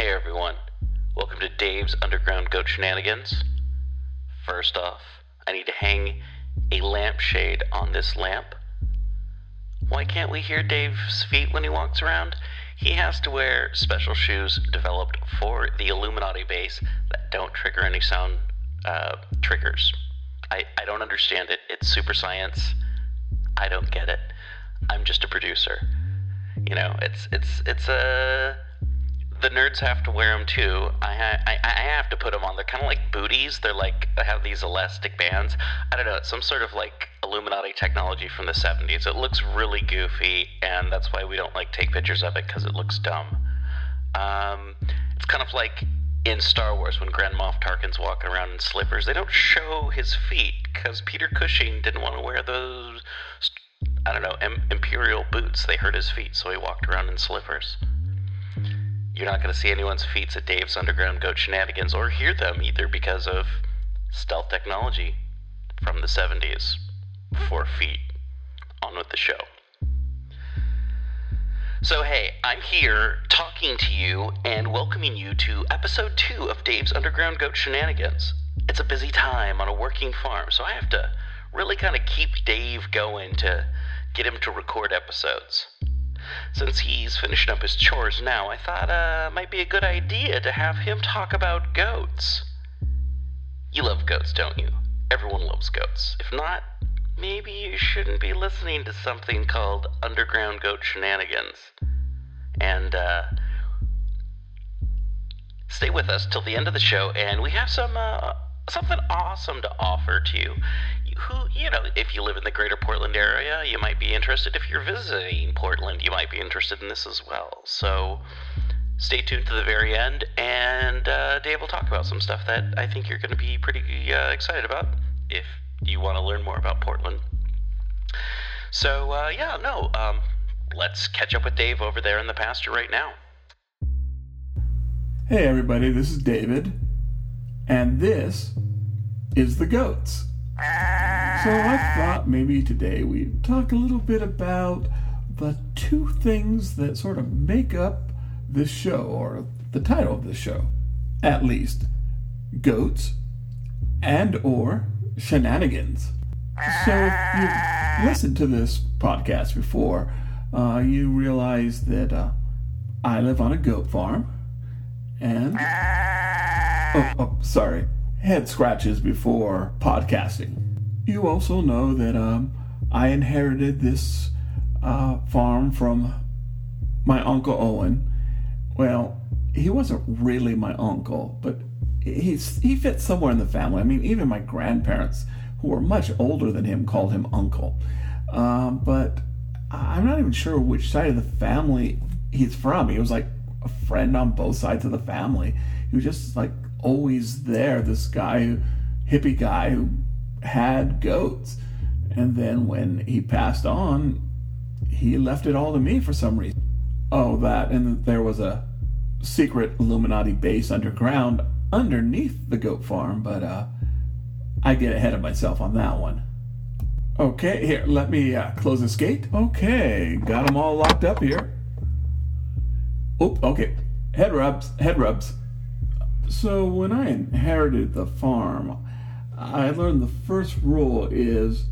Hey everyone, welcome to Dave's Underground Goat Shenanigans. First off, I need to hang a lampshade on this lamp. Why can't we hear Dave's feet when he walks around? He has to wear special shoes developed for the Illuminati base that don't trigger any sound uh, triggers. I, I don't understand it. It's super science. I don't get it. I'm just a producer. You know, it's it's it's a. the nerds have to wear them too. I I, I have to put them on. They're kind of like booties. They're like they have these elastic bands. I don't know. It's some sort of like Illuminati technology from the 70s. It looks really goofy, and that's why we don't like take pictures of it because it looks dumb. Um, it's kind of like in Star Wars when Grand Moff Tarkin's walking around in slippers. They don't show his feet because Peter Cushing didn't want to wear those. I don't know, im- imperial boots. They hurt his feet, so he walked around in slippers. You're not going to see anyone's feet at Dave's Underground Goat Shenanigans or hear them either because of stealth technology from the 70s Four feet. On with the show. So, hey, I'm here talking to you and welcoming you to episode two of Dave's Underground Goat Shenanigans. It's a busy time on a working farm, so I have to really kind of keep Dave going to get him to record episodes. Since he's finishing up his chores now, I thought uh might be a good idea to have him talk about goats. You love goats, don't you? Everyone loves goats. If not, maybe you shouldn't be listening to something called Underground Goat Shenanigans. And uh stay with us till the end of the show and we have some uh something awesome to offer to you. Who, you know, if you live in the greater Portland area, you might be interested. If you're visiting Portland, you might be interested in this as well. So stay tuned to the very end, and uh, Dave will talk about some stuff that I think you're going to be pretty uh, excited about if you want to learn more about Portland. So, uh, yeah, no, um, let's catch up with Dave over there in the pasture right now. Hey everybody, this is David, and this is the goats. So I thought maybe today we'd talk a little bit about the two things that sort of make up this show, or the title of this show, at least goats and or shenanigans. So if you've listened to this podcast before, uh, you realize that uh, I live on a goat farm, and oh, oh, sorry, head scratches before podcasting. You also know that um, I inherited this uh, farm from my uncle Owen. Well, he wasn't really my uncle, but he's he fits somewhere in the family. I mean, even my grandparents, who were much older than him, called him uncle. Um, but I'm not even sure which side of the family he's from. He was like a friend on both sides of the family. He was just like always there. This guy, hippie guy who had goats, and then when he passed on, he left it all to me for some reason. Oh, that, and there was a secret Illuminati base underground underneath the goat farm, but uh, I get ahead of myself on that one. Okay, here, let me uh, close this gate. Okay, got them all locked up here. Oh, okay. Head rubs, head rubs. So when I inherited the farm, I learned the first rule is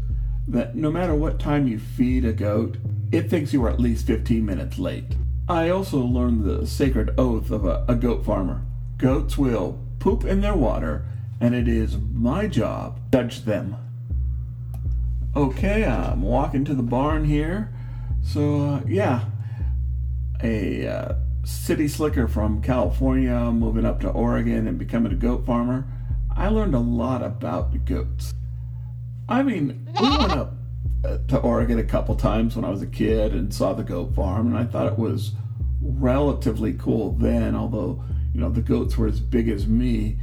that no matter what time you feed a goat, it thinks you are at least 15 minutes late. I also learned the sacred oath of a, a goat farmer. Goats will poop in their water, and it is my job to judge them. Okay, I'm walking to the barn here. So, uh, yeah, a uh, city slicker from California moving up to Oregon and becoming a goat farmer. I learned a lot about goats. I mean, we went up uh, to Oregon a couple times when I was a kid and saw the goat farm, and I thought it was relatively cool then, although, you know, the goats were as big as me.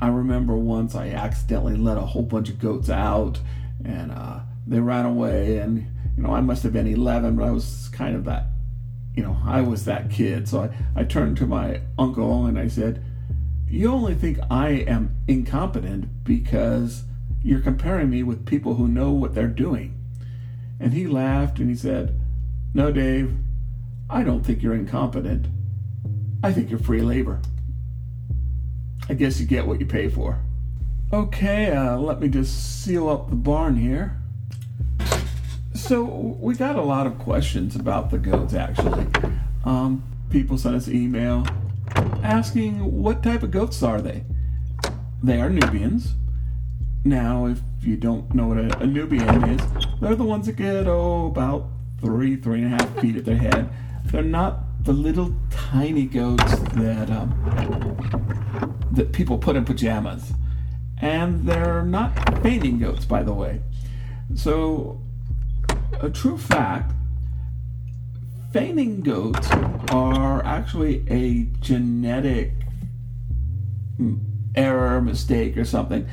I remember once I accidentally let a whole bunch of goats out, and uh, they ran away, and, you know, I must have been 11, but I was kind of that, you know, I was that kid. So I, I turned to my uncle and I said, You only think I am incompetent because you're comparing me with people who know what they're doing. And he laughed and he said, No, Dave, I don't think you're incompetent. I think you're free labor. I guess you get what you pay for. Okay, uh, let me just seal up the barn here. So, we got a lot of questions about the goats actually. Um, people sent us email asking what type of goats are they? They are Nubians. Now, if you don't know what a, a Nubian is, they're the ones that get, oh, about three, three and a half feet at their head. They're not the little tiny goats that um, that people put in pajamas, and they're not fainting goats, by the way. So, a true fact: fainting goats are actually a genetic error, mistake, or something.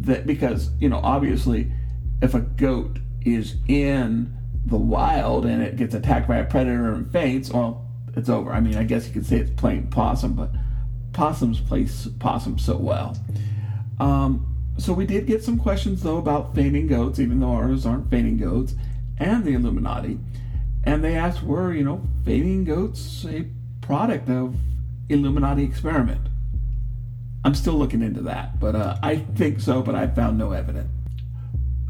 That because you know, obviously, if a goat is in the wild and it gets attacked by a predator and faints, well, it's over. I mean, I guess you could say it's playing possum, but possums play possum so well. Um, so we did get some questions though about fainting goats, even though ours aren't fainting goats, and the Illuminati. And they asked, were you know fainting goats a product of Illuminati experiment? I'm still looking into that, but uh, I think so, but I found no evidence.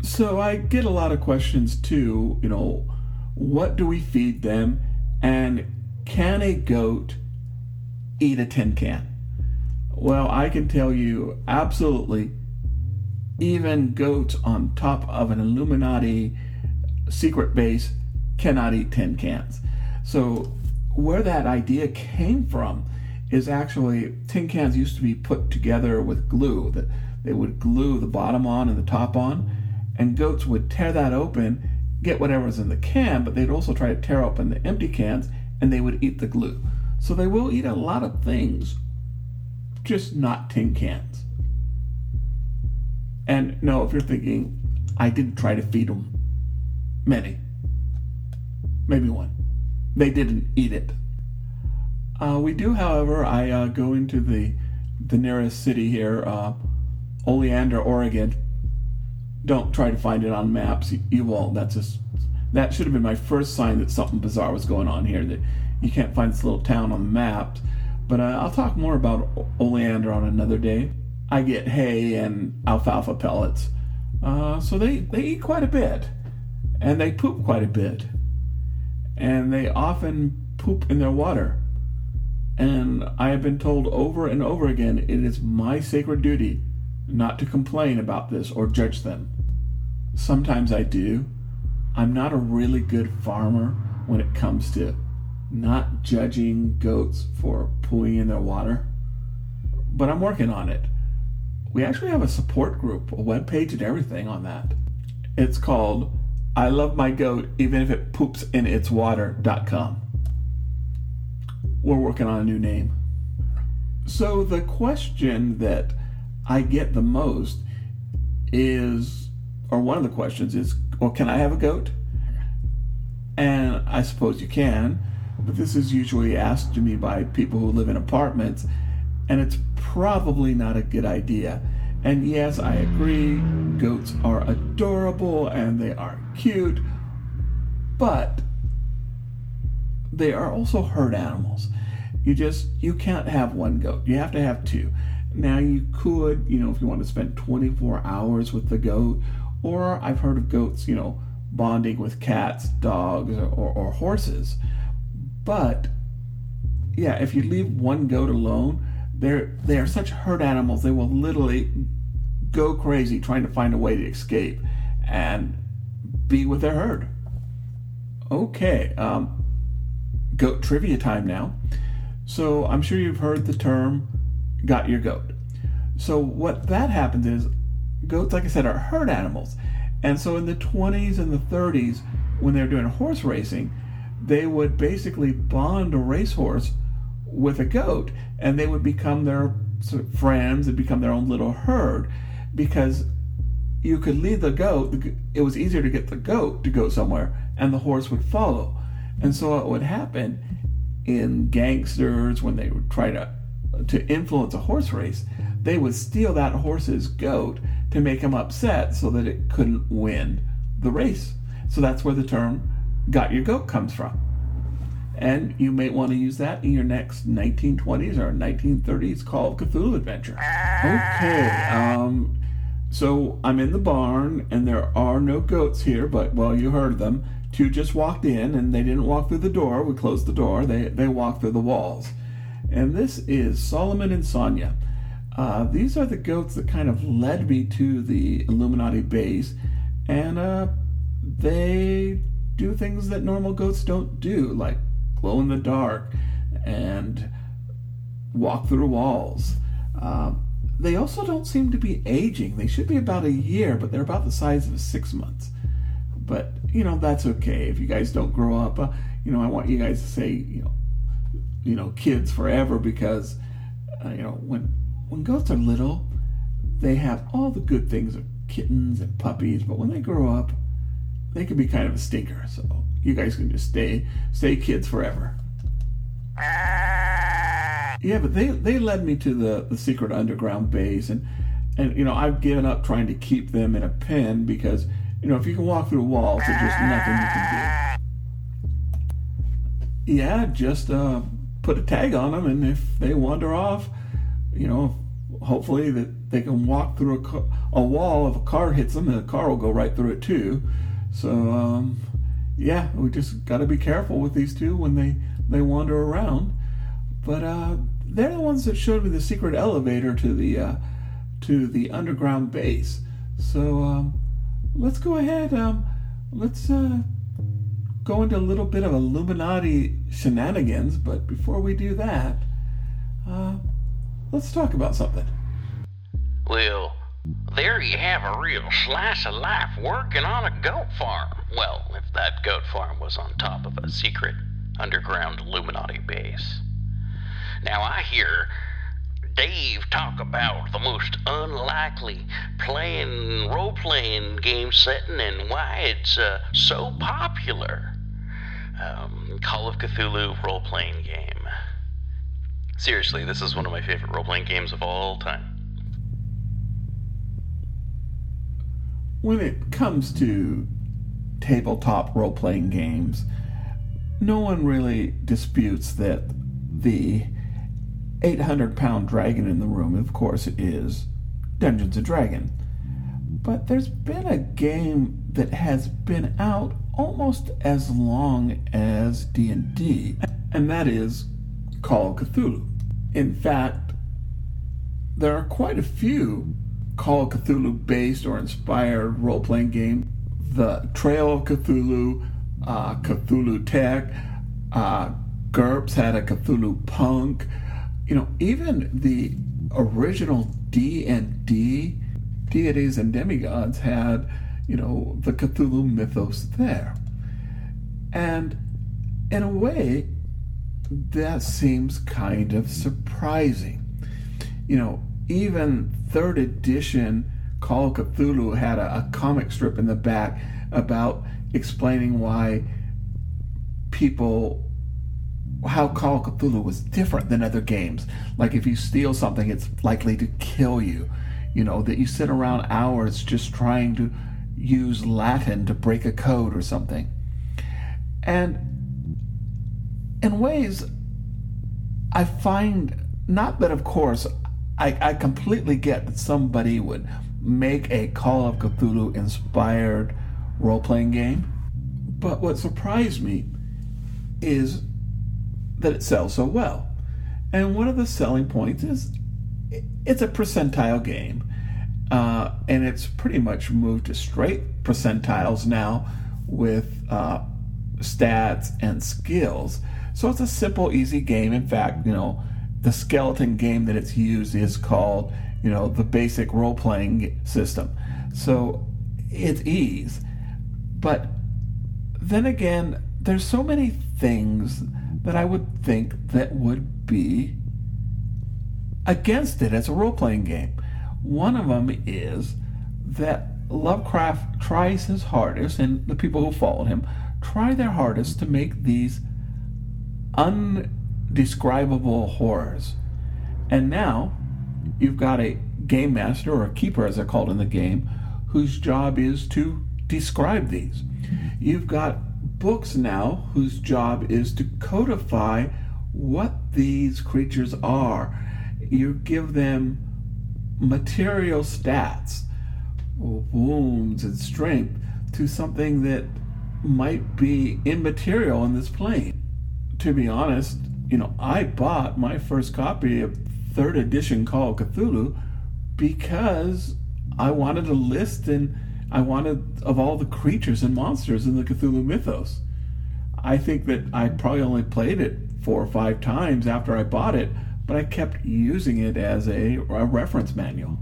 So I get a lot of questions too, you know, what do we feed them? And can a goat eat a tin can? Well, I can tell you absolutely, even goats on top of an Illuminati secret base cannot eat tin cans. So, where that idea came from is actually tin cans used to be put together with glue that they would glue the bottom on and the top on and goats would tear that open, get whatever's in the can, but they'd also try to tear open the empty cans and they would eat the glue. So they will eat a lot of things, just not tin cans. And no, if you're thinking, I didn't try to feed them many, maybe one. They didn't eat it. Uh, we do, however, I uh, go into the the nearest city here, uh, Oleander, Oregon, don't try to find it on maps. You, won't. That's just that should have been my first sign that something bizarre was going on here. That you can't find this little town on the map. But uh, I'll talk more about Oleander on another day. I get hay and alfalfa pellets, uh, so they they eat quite a bit, and they poop quite a bit, and they often poop in their water. And I have been told over and over again it is my sacred duty not to complain about this or judge them. Sometimes I do. I'm not a really good farmer when it comes to not judging goats for pooing in their water, but I'm working on it. We actually have a support group, a web page, and everything on that. It's called I Love My Goat Even If It Poops in Its Water.com. We're working on a new name. So, the question that I get the most is, or one of the questions is, well, can I have a goat? And I suppose you can, but this is usually asked to me by people who live in apartments, and it's probably not a good idea. And yes, I agree, goats are adorable and they are cute, but they are also herd animals. You just you can't have one goat. You have to have two. Now, you could, you know, if you want to spend 24 hours with the goat, or I've heard of goats, you know, bonding with cats, dogs, or, or horses. But, yeah, if you leave one goat alone, they're, they are such herd animals, they will literally go crazy trying to find a way to escape and be with their herd. Okay, um, goat trivia time now. So I'm sure you've heard the term got your goat. So what that happens is goats, like I said, are herd animals. And so in the 20s and the 30s, when they were doing horse racing, they would basically bond a racehorse with a goat and they would become their friends and become their own little herd because you could lead the goat it was easier to get the goat to go somewhere and the horse would follow and so what would happen in gangsters when they would try to to influence a horse race, they would steal that horse's goat to make him upset so that it couldn't win the race. So that's where the term got your goat comes from. And you may want to use that in your next 1920s or 1930s Call of Cthulhu adventure. Okay, um, so I'm in the barn, and there are no goats here, but well, you heard them. Two just walked in, and they didn't walk through the door. We closed the door. They they walked through the walls, and this is Solomon and Sonia. Uh, these are the goats that kind of led me to the Illuminati base, and uh, they do things that normal goats don't do, like glow in the dark and walk through walls. Uh, they also don't seem to be aging. They should be about a year, but they're about the size of six months. But you know that's okay if you guys don't grow up. Uh, you know I want you guys to say you know you know kids forever because uh, you know when when goats are little, they have all the good things of kittens and puppies, but when they grow up, they can be kind of a stinker. So you guys can just stay stay kids forever. Yeah, but they they led me to the the secret underground base, and and you know I've given up trying to keep them in a pen because you know if you can walk through walls, there's just nothing you can do. Yeah, just uh, put a tag on them, and if they wander off, you know, hopefully that they can walk through a, car, a wall. If a car hits them, the car will go right through it too. So um, yeah, we just got to be careful with these two when they they wander around. But uh, they're the ones that showed me the secret elevator to the uh, to the underground base. So um, let's go ahead. Um, let's uh, go into a little bit of Illuminati shenanigans. But before we do that, uh, let's talk about something. Well, there you have a real slice of life working on a goat farm. Well, if that goat farm was on top of a secret underground Illuminati base. Now, I hear Dave talk about the most unlikely playing role playing game setting and why it's uh, so popular. Um, Call of Cthulhu role playing game. Seriously, this is one of my favorite role playing games of all time. When it comes to tabletop role playing games, no one really disputes that the 800 pound dragon in the room, of course, is Dungeons and Dragons. But there's been a game that has been out almost as long as D&D, and that is Call of Cthulhu. In fact, there are quite a few Call of Cthulhu based or inspired role playing game. The Trail of Cthulhu, uh, Cthulhu Tech, uh, GURPS had a Cthulhu Punk. You know, even the original D and D deities and demigods had, you know, the Cthulhu mythos there. And in a way, that seems kind of surprising. You know, even third edition Call of Cthulhu had a, a comic strip in the back about explaining why people how Call of Cthulhu was different than other games. Like if you steal something, it's likely to kill you. You know, that you sit around hours just trying to use Latin to break a code or something. And in ways, I find, not that of course I, I completely get that somebody would make a Call of Cthulhu inspired role playing game. But what surprised me is that it sells so well. And one of the selling points is it's a percentile game. Uh, and it's pretty much moved to straight percentiles now with uh, stats and skills. So it's a simple, easy game. In fact, you know, the skeleton game that it's used is called, you know, the basic role playing system. So it's ease. But then again, there's so many things that I would think that would be against it as a role playing game. One of them is that Lovecraft tries his hardest, and the people who followed him try their hardest to make these un describable horrors. And now you've got a game master or a keeper, as they're called in the game, whose job is to describe these. You've got books now whose job is to codify what these creatures are. You give them material stats, wounds, and strength to something that might be immaterial in this plane. To be honest, you know, I bought my first copy of third edition Call of Cthulhu because I wanted a list and I wanted of all the creatures and monsters in the Cthulhu mythos. I think that I probably only played it four or five times after I bought it, but I kept using it as a, a reference manual.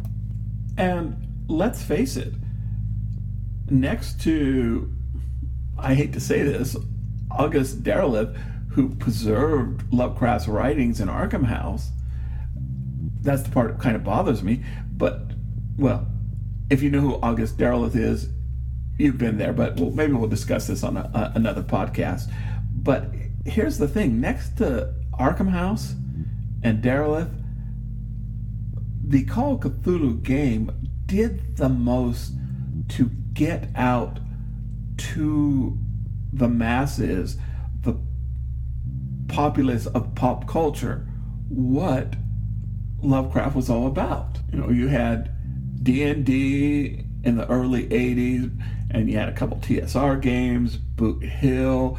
And let's face it, next to, I hate to say this, August Derleth, who preserved Lovecraft's writings in Arkham House, that's the part that kind of bothers me. But, well, if you know who August Derleth is, you've been there, but well, maybe we'll discuss this on a, a, another podcast. But here's the thing next to Arkham House and Derleth, the Call of Cthulhu game did the most to get out to the masses, populace of pop culture, what Lovecraft was all about. You know, you had D&D in the early 80s and you had a couple TSR games, Boot Hill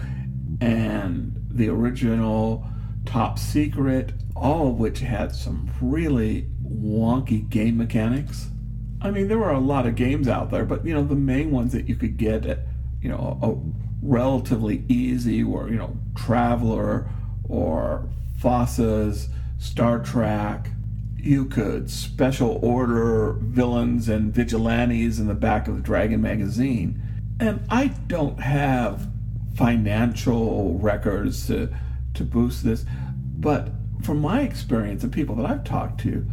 and the original Top Secret, all of which had some really wonky game mechanics. I mean, there were a lot of games out there, but you know, the main ones that you could get at, you know, a relatively easy were, you know, Traveller or FASA's, Star Trek, you could special order villains and vigilantes in the back of the Dragon magazine. And I don't have financial records to, to boost this, but from my experience and people that I've talked to,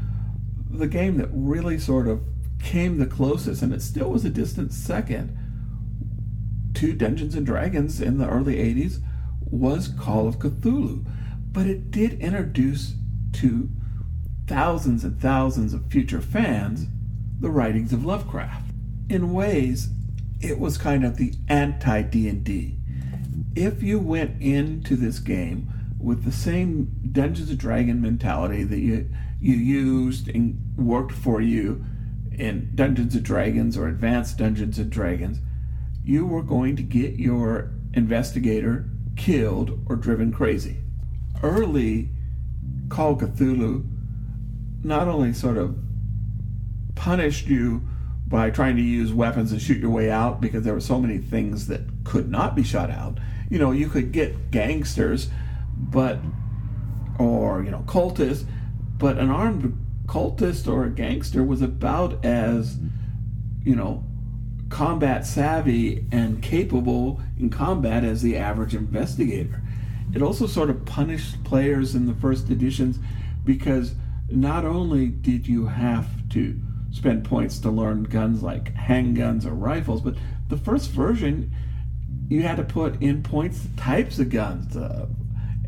the game that really sort of came the closest, and it still was a distant second, to Dungeons and Dragons in the early 80s was Call of Cthulhu. But it did introduce to thousands and thousands of future fans the writings of Lovecraft. In ways, it was kind of the anti D&D. If you went into this game with the same Dungeons and Dragon mentality that you you used and worked for you in Dungeons and Dragons or Advanced Dungeons and Dragons, you were going to get your investigator killed or driven crazy. Early Call Cthulhu not only sort of punished you by trying to use weapons and shoot your way out because there were so many things that could not be shot out. You know, you could get gangsters, but or you know cultists, but an armed cultist or a gangster was about as you know combat savvy and capable in combat as the average investigator. It also sort of punished players in the first editions because not only did you have to spend points to learn guns like handguns or rifles, but the first version you had to put in points types of guns. Uh,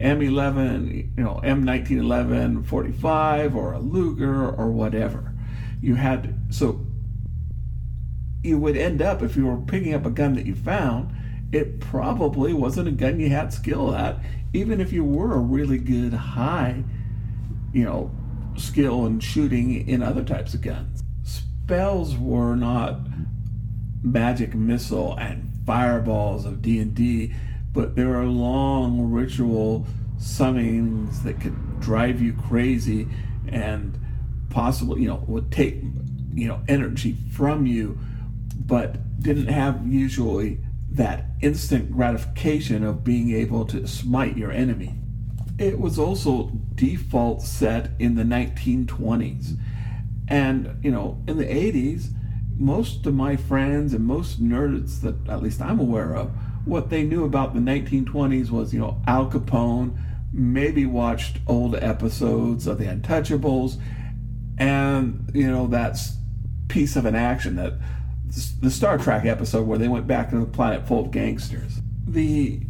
M11, you know, M1911 45 or a Luger or whatever. You had so you would end up if you were picking up a gun that you found, it probably wasn't a gun you had skill at, even if you were a really good high, you know, skill in shooting in other types of guns. Spells were not magic missile and fireballs of D&D, but there are long ritual summonings that could drive you crazy and possibly, you know, would take, you know, energy from you, but didn't have usually that instant gratification of being able to smite your enemy. It was also default set in the 1920s. And, you know, in the 80s, most of my friends and most nerds that at least I'm aware of, what they knew about the 1920s was, you know, Al Capone, maybe watched old episodes of The Untouchables, and, you know, that's piece of an action that the Star Trek episode where they went back to the planet full of gangsters. The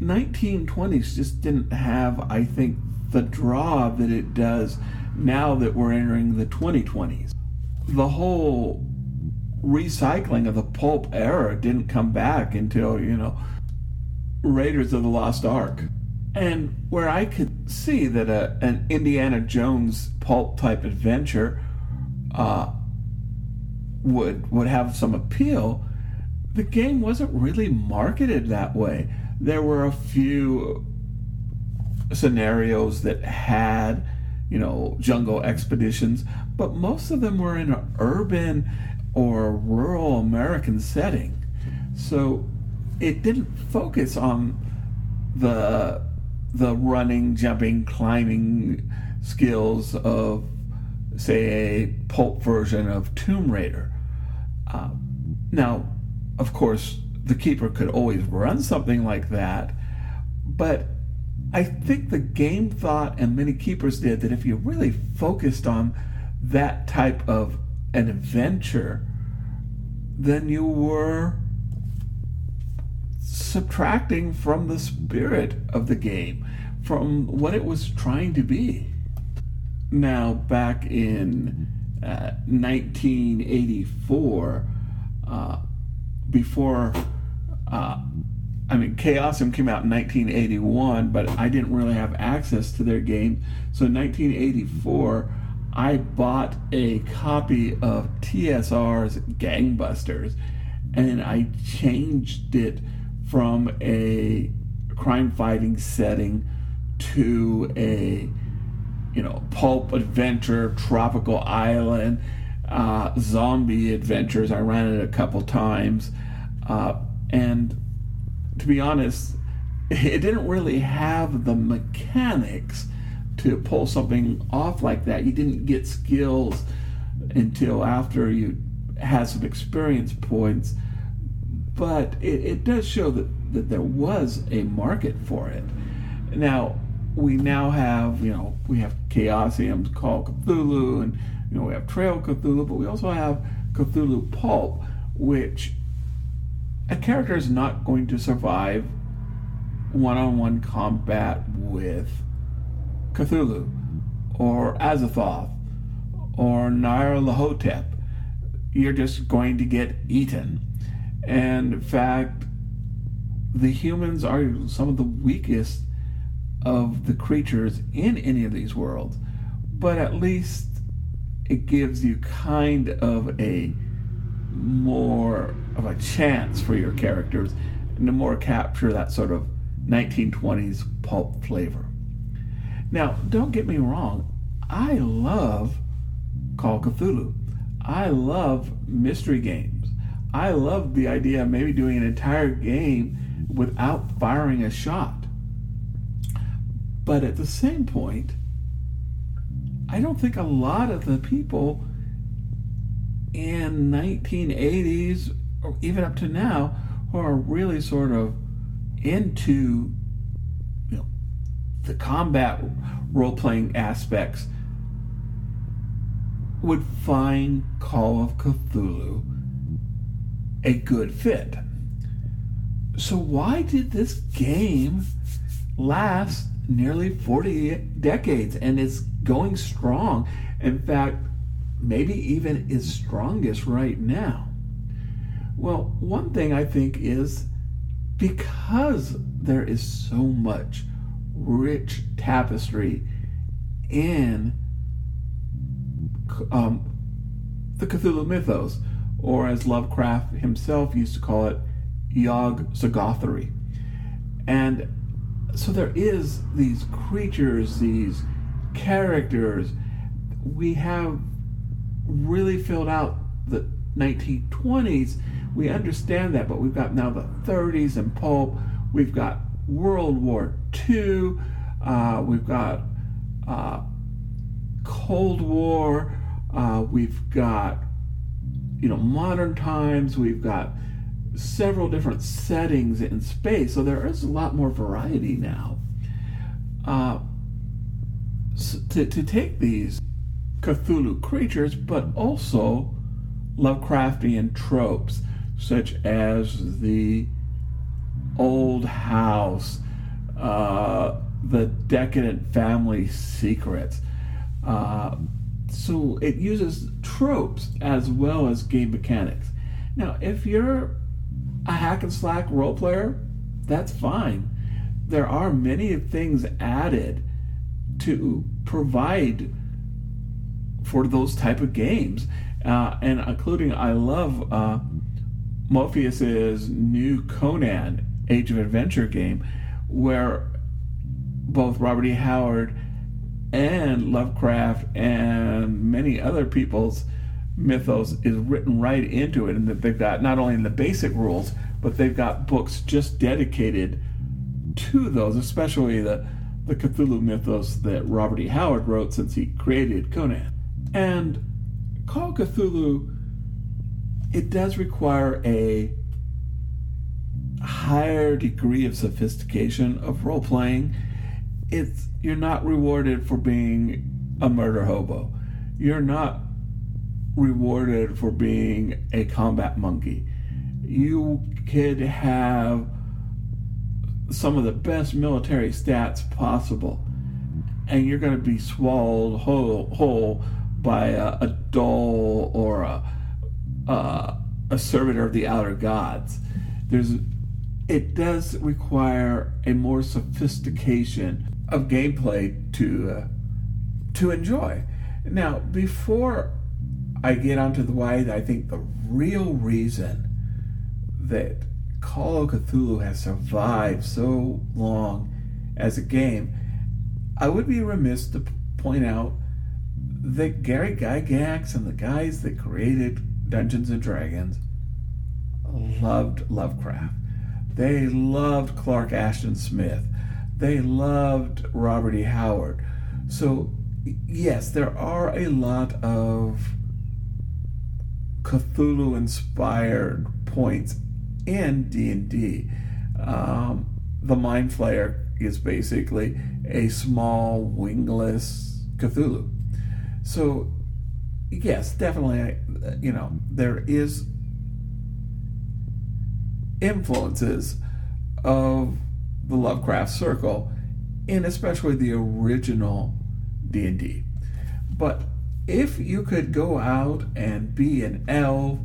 1920s just didn't have, I think, the draw that it does now that we're entering the 2020s. The whole recycling of the pulp era didn't come back until, you know, Raiders of the Lost Ark. And where I could see that a, an Indiana Jones pulp type adventure uh, would would have some appeal, the game wasn't really marketed that way. There were a few scenarios that had, you know, jungle expeditions, but most of them were in an urban or rural American setting. So it didn't focus on the the running, jumping, climbing skills of say a pulp version of Tomb Raider. Uh, now, of course, the keeper could always run something like that, but I think the game thought, and many keepers did, that if you really focused on that type of an adventure, then you were subtracting from the spirit of the game, from what it was trying to be. Now, back in uh, 1984, uh, before uh, I mean, Chaosium came out in 1981, but I didn't really have access to their game. So in 1984, I bought a copy of TSR's Gangbusters and I changed it from a crime fighting setting to a you know pulp adventure tropical island uh, zombie adventures i ran it a couple times uh, and to be honest, it didn't really have the mechanics to pull something off like that. You didn't get skills until after you had some experience points. But it, it does show that, that there was a market for it. Now, we now have, you know, we have Chaosium Call Cthulhu, and, you know, we have Trail Cthulhu, but we also have Cthulhu Pulp, which a character is not going to survive one on one combat with Cthulhu or Azathoth or Nyarlathotep. You're just going to get eaten. And in fact, the humans are some of the weakest of the creatures in any of these worlds, but at least it gives you kind of a more of a chance for your characters and to more capture that sort of 1920s pulp flavor. Now, don't get me wrong, I love Call Cthulhu. I love mystery games. I love the idea of maybe doing an entire game without firing a shot. But at the same point, I don't think a lot of the people in 1980s or even up to now who are really sort of into you know the combat role-playing aspects would find Call of Cthulhu a good fit. So why did this game last nearly 40 decades and it's going strong? In fact, maybe even is strongest right now? Well, one thing I think is because there is so much rich tapestry in um, the Cthulhu mythos, or as Lovecraft himself used to call it, Yog Sothothery. And so there is these creatures, these characters. We have really filled out the 1920s, we understand that, but we've got now the 30s and pulp, we've got World War II, uh, we've got uh, Cold War, uh, we've got you know modern times, we've got several different settings in space, so there is a lot more variety now. Uh, to, to take these Cthulhu creatures, but also Lovecraftian tropes, such as the old house, uh, the decadent family secrets. Uh, so it uses tropes as well as game mechanics. Now, if you're a hack and slack role player, that's fine. There are many things added to provide for those type of games, uh, and including I love uh, Modiphius's new Conan Age of Adventure game, where both Robert E. Howard and Lovecraft and many other people's mythos is written right into it, and that they've got not only in the basic rules, but they've got books just dedicated to those, especially the the Cthulhu mythos that Robert E. Howard wrote since he created Conan. And Call Cthulhu, it does require a higher degree of sophistication of role playing. It's you're not rewarded for being a murder hobo. You're not rewarded for being a combat monkey. You could have some of the best military stats possible, and you're going to be swallowed whole, whole by a, a Dhole or a, a, a servitor of the outer gods. There's, it does require a more sophistication of gameplay to uh, to enjoy. Now, before I get onto the why I think the real reason that Call of Cthulhu has survived so long as a game, I would be remiss to point out that Gary Gygax and the guys that created Dungeons and Dragons loved Lovecraft. They loved Clark Ashton Smith. They loved Robert E. Howard. So, yes, there are a lot of Cthulhu inspired points in D&D. Um, the Mind Flayer is basically a small wingless Cthulhu. So, yes, definitely, you know, there is influences of the Lovecraft Circle and especially the original D&D. But if you could go out and be an elf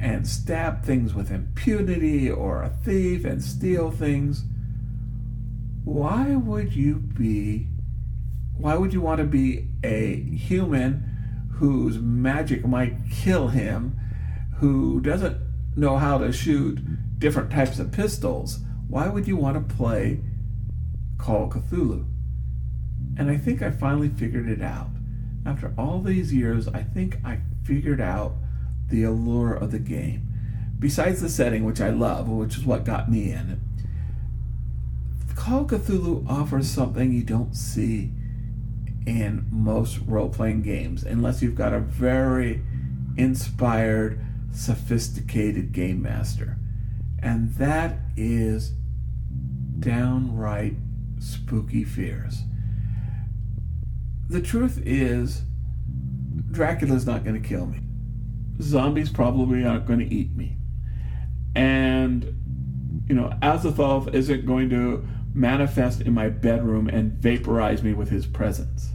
and stab things with impunity or a thief and steal things, why would you be why would you want to be a human whose magic might kill him, who doesn't know how to shoot different types of pistols? Why would you want to play Call Cthulhu? And I think I finally figured it out. After all these years, I think I figured out the allure of the game. Besides the setting, which I love, which is what got me in, Call Cthulhu offers something you don't see in most role playing games, unless you've got a very inspired, sophisticated game master. And that is downright spooky fears. The truth is, Dracula's not going to kill me zombies probably aren't going to eat me. And, you know, Azathoth isn't going to manifest in my bedroom and vaporize me with his presence.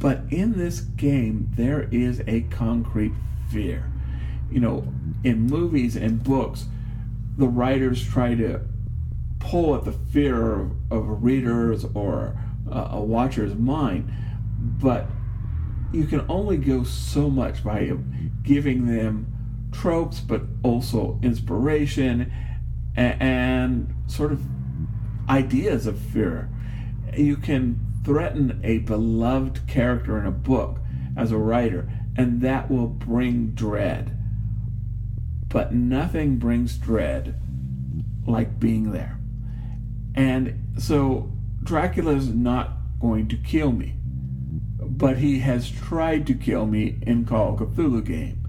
But in this game, there is a concrete fear. You know, in movies and books, the writers try to pull at the fear of, of reader's or a, watcher's mind, but you can only go so much by giving them tropes, but also inspiration and, and sort of ideas of fear. You can threaten a beloved character in a book as a writer, and that will bring dread. But nothing brings dread like being there. And so Dracula's not going to kill me but he has tried to kill me in Call of Cthulhu game.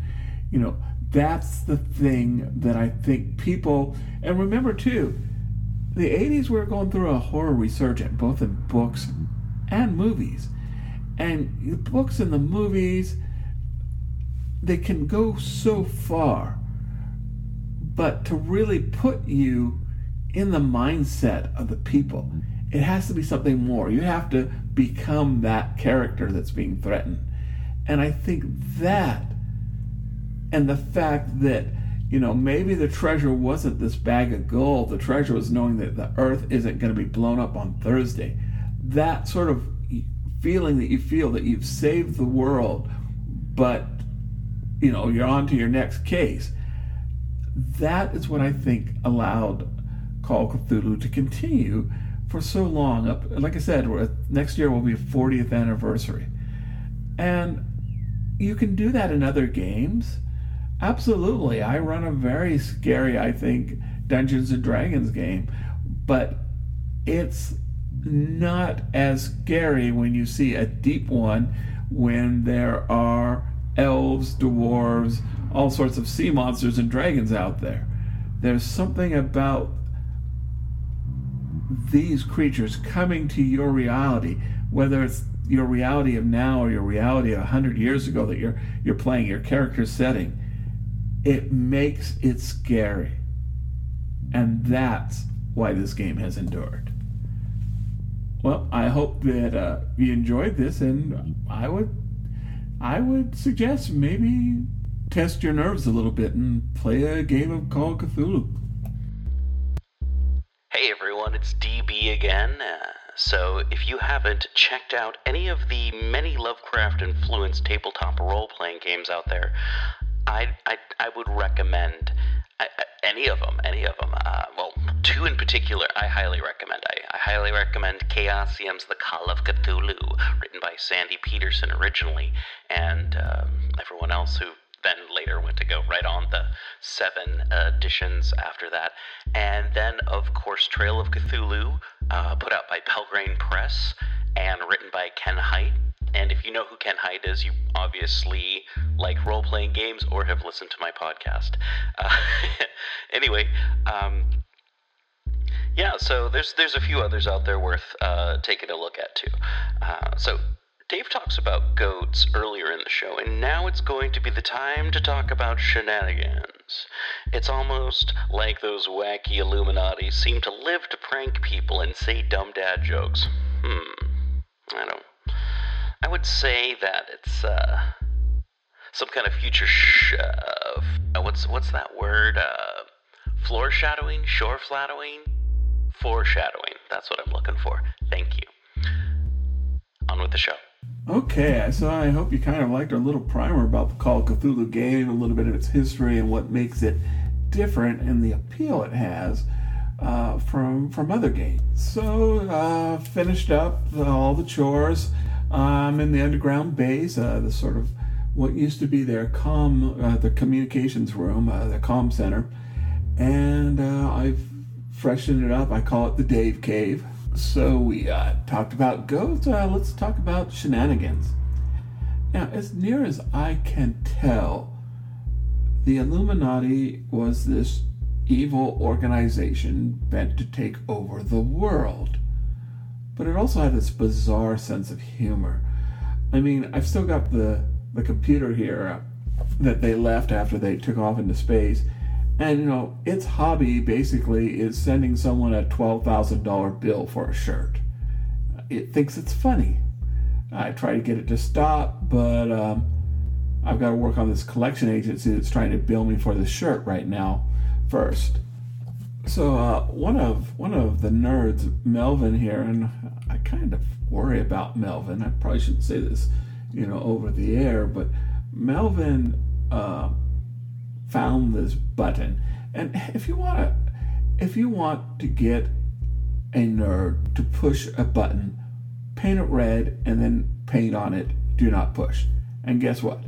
You know, that's the thing that I think people, and remember too, the 80s we were going through a horror resurgence, both in books and movies. And the books and the movies, they can go so far, but to really put you in the mindset of the people, it has to be something more. You have to become that character that's being threatened. And I think that and the fact that you know, maybe the treasure wasn't this bag of gold. The treasure was knowing that the earth isn't going to be blown up on Thursday. That sort of feeling that you feel that you've saved the world, but, you know, you're on to your next case. That is what I think allowed Call Cthulhu to continue for so long. Up, like I said, next year will be 40th anniversary, and you can do that in other games. Absolutely, I run a very scary, I think, Dungeons and Dragons game, but it's not as scary when you see a deep one when there are elves, dwarves, all sorts of sea monsters and dragons out there. There's something about these creatures coming to your reality, whether it's your reality of now or your reality of a hundred years ago that you're you're playing your character setting, it makes it scary. And that's why this game has endured. Well, I hope that uh, you enjoyed this, and I would, I would suggest maybe test your nerves a little bit and play a game of Call of Cthulhu. Everyone, it's DB again. Uh, so, if you haven't checked out any of the many Lovecraft influenced tabletop role playing games out there, I, I, I would recommend I, I, any of them. Any of them. Uh, well, two in particular, I highly recommend. I, I highly recommend Chaosium's The Call of Cthulhu, written by Sandy Petersen originally, and um, everyone else who then later went to go right on the seven editions after that. And then, of course, Trail of Cthulhu, uh, put out by Pelgrane Press and written by Ken Hite. And if you know who Ken Hite is, you obviously like role playing games or have listened to my podcast. Uh, anyway, um, yeah, so there's there's a few others out there worth uh, taking a look at too. Uh, so Dave talks about goats earlier in the show, and now it's going to be the time to talk about shenanigans. It's almost like those wacky Illuminati seem to live to prank people and say dumb dad jokes. Hmm. I don't. I would say that it's uh, some kind of future sh- uh, what's what's that word? Uh, floor shadowing, shore flattering, foreshadowing. That's what I'm looking for. Thank you. On with the show. Okay, so I hope you kind of liked our little primer about the Call of Cthulhu game, a little bit of its history and what makes it different and the appeal it has uh, from from other games. So uh, finished up all the chores. I'm in the underground base, uh, the sort of what used to be their com, uh, the communications room, uh, the com center, and uh, I've freshened it up. I call it the Dave Cave. So we uh, talked about ghosts. Uh, let's talk about shenanigans. Now, as near as I can tell, the Illuminati was this evil organization bent to take over the world. But it also had this bizarre sense of humor. I mean, I've still got the, the computer here uh, that they left after they took off into space, and you know, its hobby basically is sending someone a $12,000 bill for a shirt. It thinks it's funny. I try to get it to stop, but um, I've got to work on this collection agency that's trying to bill me for the shirt right now first. So uh, one of one of the nerds, Melvin here, and I kind of worry about Melvin. I probably shouldn't say this, you know, over the air, but Melvin uh, found this button. And if you want to, if you want to get a nerd to push a button, paint it red and then paint on it, do not push. And guess what?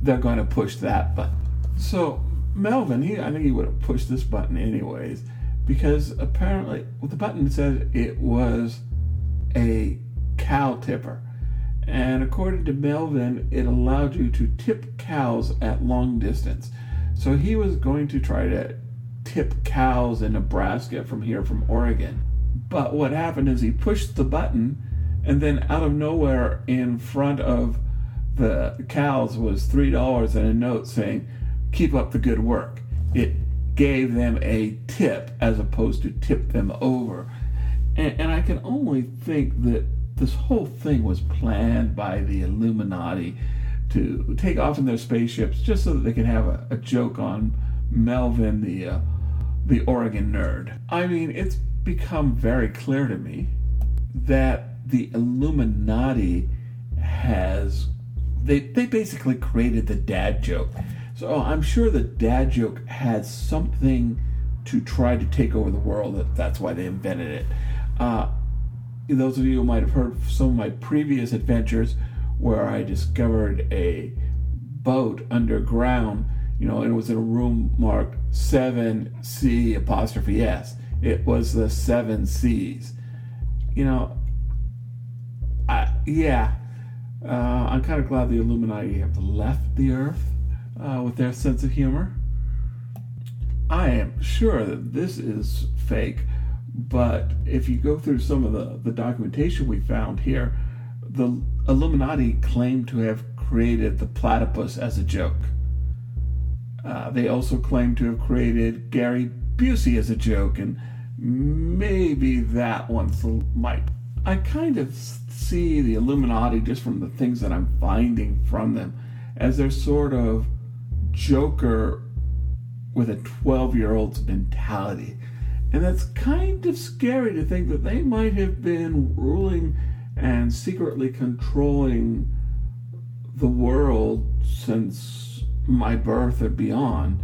They're going to push that button. So Melvin, he, I think he would have pushed this button anyways, because apparently well, the button said it was a cow tipper. And according to Melvin, it allowed you to tip cows at long distance. So he was going to try to tip cows in Nebraska from here from Oregon. But what happened is he pushed the button, and then out of nowhere, in front of the cows, was $3 and a note saying, Keep up the good work. It gave them a tip as opposed to tip them over. And, and I can only think that this whole thing was planned by the Illuminati to take off in their spaceships just so that they can have a, a joke on Melvin, the uh, the Oregon nerd. I mean, it's become very clear to me that the Illuminati has they they basically created the dad joke. So I'm sure the dad joke had something to try to take over the world. That that's why they invented it. Uh, those of you who might have heard some of my previous adventures, where I discovered a boat underground, you know, it was in a room marked seven C apostrophe S. It was the seven C's. You know, I, yeah, uh, I'm kind of glad the Illuminati have left the Earth uh, with their sense of humor. I am sure that this is fake, but if you go through some of the, the documentation we found here, the Illuminati claim to have created the platypus as a joke. Uh, they also claim to have created Gary Busey as a joke, and maybe that one's might. I kind of see the Illuminati just from the things that I'm finding from them as their sort of Joker with a 12 year old's mentality. And that's kind of scary to think that they might have been ruling and secretly controlling the world since my birth or beyond.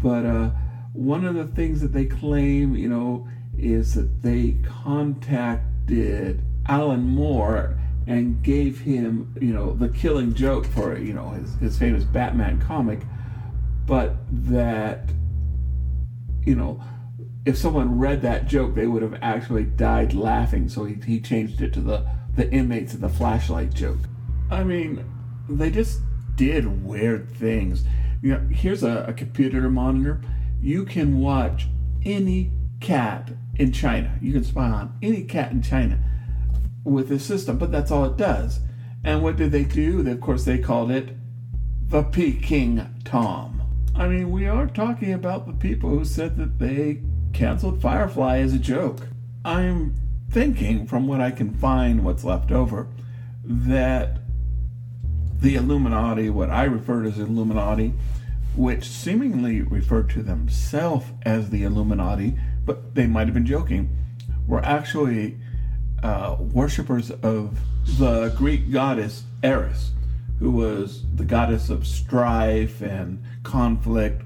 But uh, one of the things that they claim, you know, is that they contacted Alan Moore and gave him, you know, the killing joke for, you know, his, his famous Batman comic, but that, you know, if someone read that joke, they would have actually died laughing. So he, he changed it to the, the inmates of the flashlight joke. I mean, they just did weird things. You know, here's a, a computer monitor. You can watch any cat in China. You can spy on any cat in China with this system, but that's all it does. And what did they do? Of course, they called it the Peking Tom. I mean, we are talking about the people who said that they canceled Firefly as a joke. I'm thinking, from what I can find, what's left over, that the Illuminati, what I refer to as Illuminati, which seemingly referred to themselves as the Illuminati, but they might have been joking, were actually uh, worshippers of the Greek goddess Eris, who was the goddess of strife and conflict.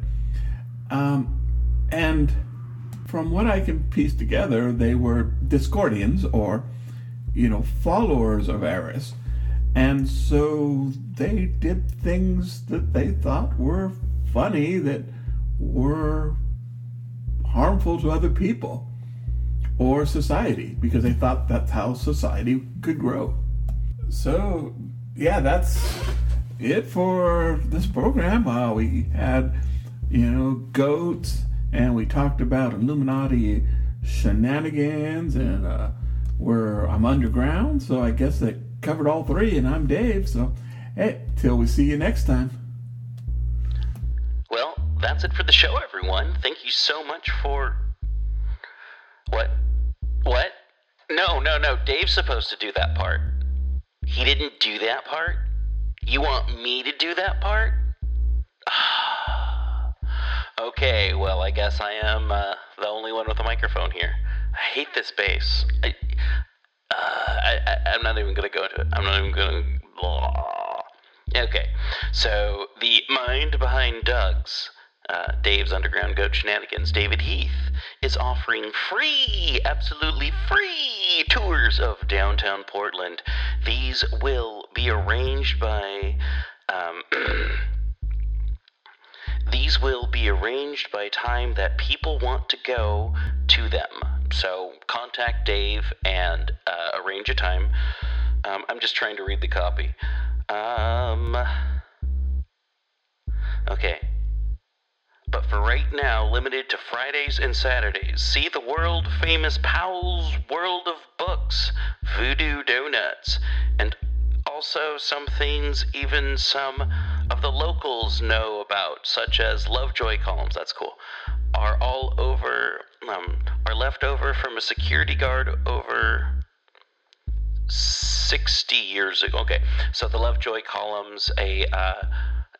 Um, and from what I can piece together, they were Discordians or, you know, followers of Eris. And so they did things that they thought were funny that were harmful to other people or society because they thought that's how society could grow. So, yeah, that's it for this program. Uh, we had, you know, goats, and we talked about Illuminati shenanigans, and uh, where I'm underground, so I guess that covered all three, and I'm Dave. So, hey, till we see you next time. Well, that's it for the show, everyone. Thank you so much for. What? What? No, no, no. Dave's supposed to do that part. He didn't do that part? You want me to do that part? Okay, well, I guess I am uh, the only one with a microphone here. I hate this bass. I, uh, I, I, am not even to go into it. I'm not even going to. Okay, so the mind behind Doug's uh, Dave's Underground Goat Shenanigans, David Heath, is offering free, absolutely free tours of downtown Portland. These will be arranged by. Um, these will be arranged by time that people want to go to them. So contact Dave and uh, arrange a time. Um, I'm just trying to read the copy. Um, okay. But for right now, limited to Fridays and Saturdays, see the world famous Powell's World of Books, Voodoo Donuts, and also some things even some of the locals know about, such as Lovejoy columns, that's cool, are all over, um, are left over from a security guard over 60 years ago. Okay, so the Lovejoy columns, a, uh,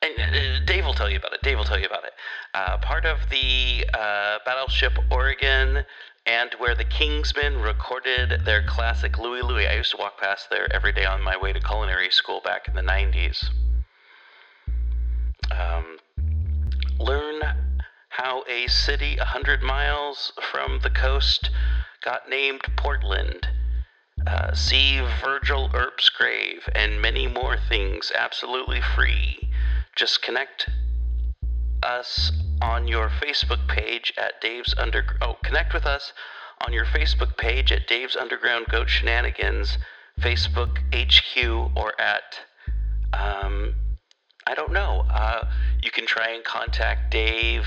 and uh, Dave will tell you about it. Dave will tell you about it. Uh, part of the uh, Battleship Oregon and where the Kingsmen recorded their classic Louie Louie. I used to walk past there every day on my way to culinary school back in the 90s. Um, learn how a city 100 miles from the coast got named Portland. Uh, see Virgil Earp's grave and many more things absolutely free. Just connect us on your Facebook page at Dave's Under. Oh, connect with us on your Facebook page at Dave's Underground Goat Shenanigans, Facebook HQ, or at um, I don't know. Uh, you can try and contact Dave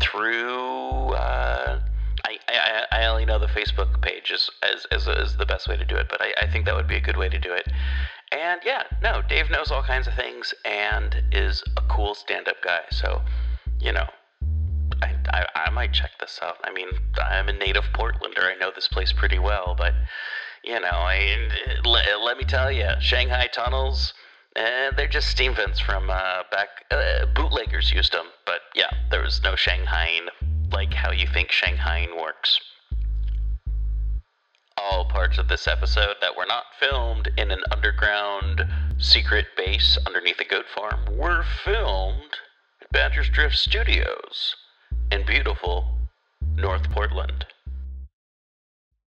through. Uh, I, I, I only know the Facebook page is, is, is, the best way to do it, but I, I think that would be a good way to do it. And yeah, no, Dave knows all kinds of things and is a cool stand up guy. So, you know, I, I, I might check this out. I mean, I'm a native Portlander. I know this place pretty well, but, you know, I, let, let me tell you, Shanghai tunnels, eh, they're just steam vents from uh, back. Uh, bootleggers used them, but yeah, there was no Shanghai like how you think Shanghai works all parts of this episode that were not filmed in an underground secret base underneath a goat farm were filmed at Badger's Drift Studios in beautiful North Portland.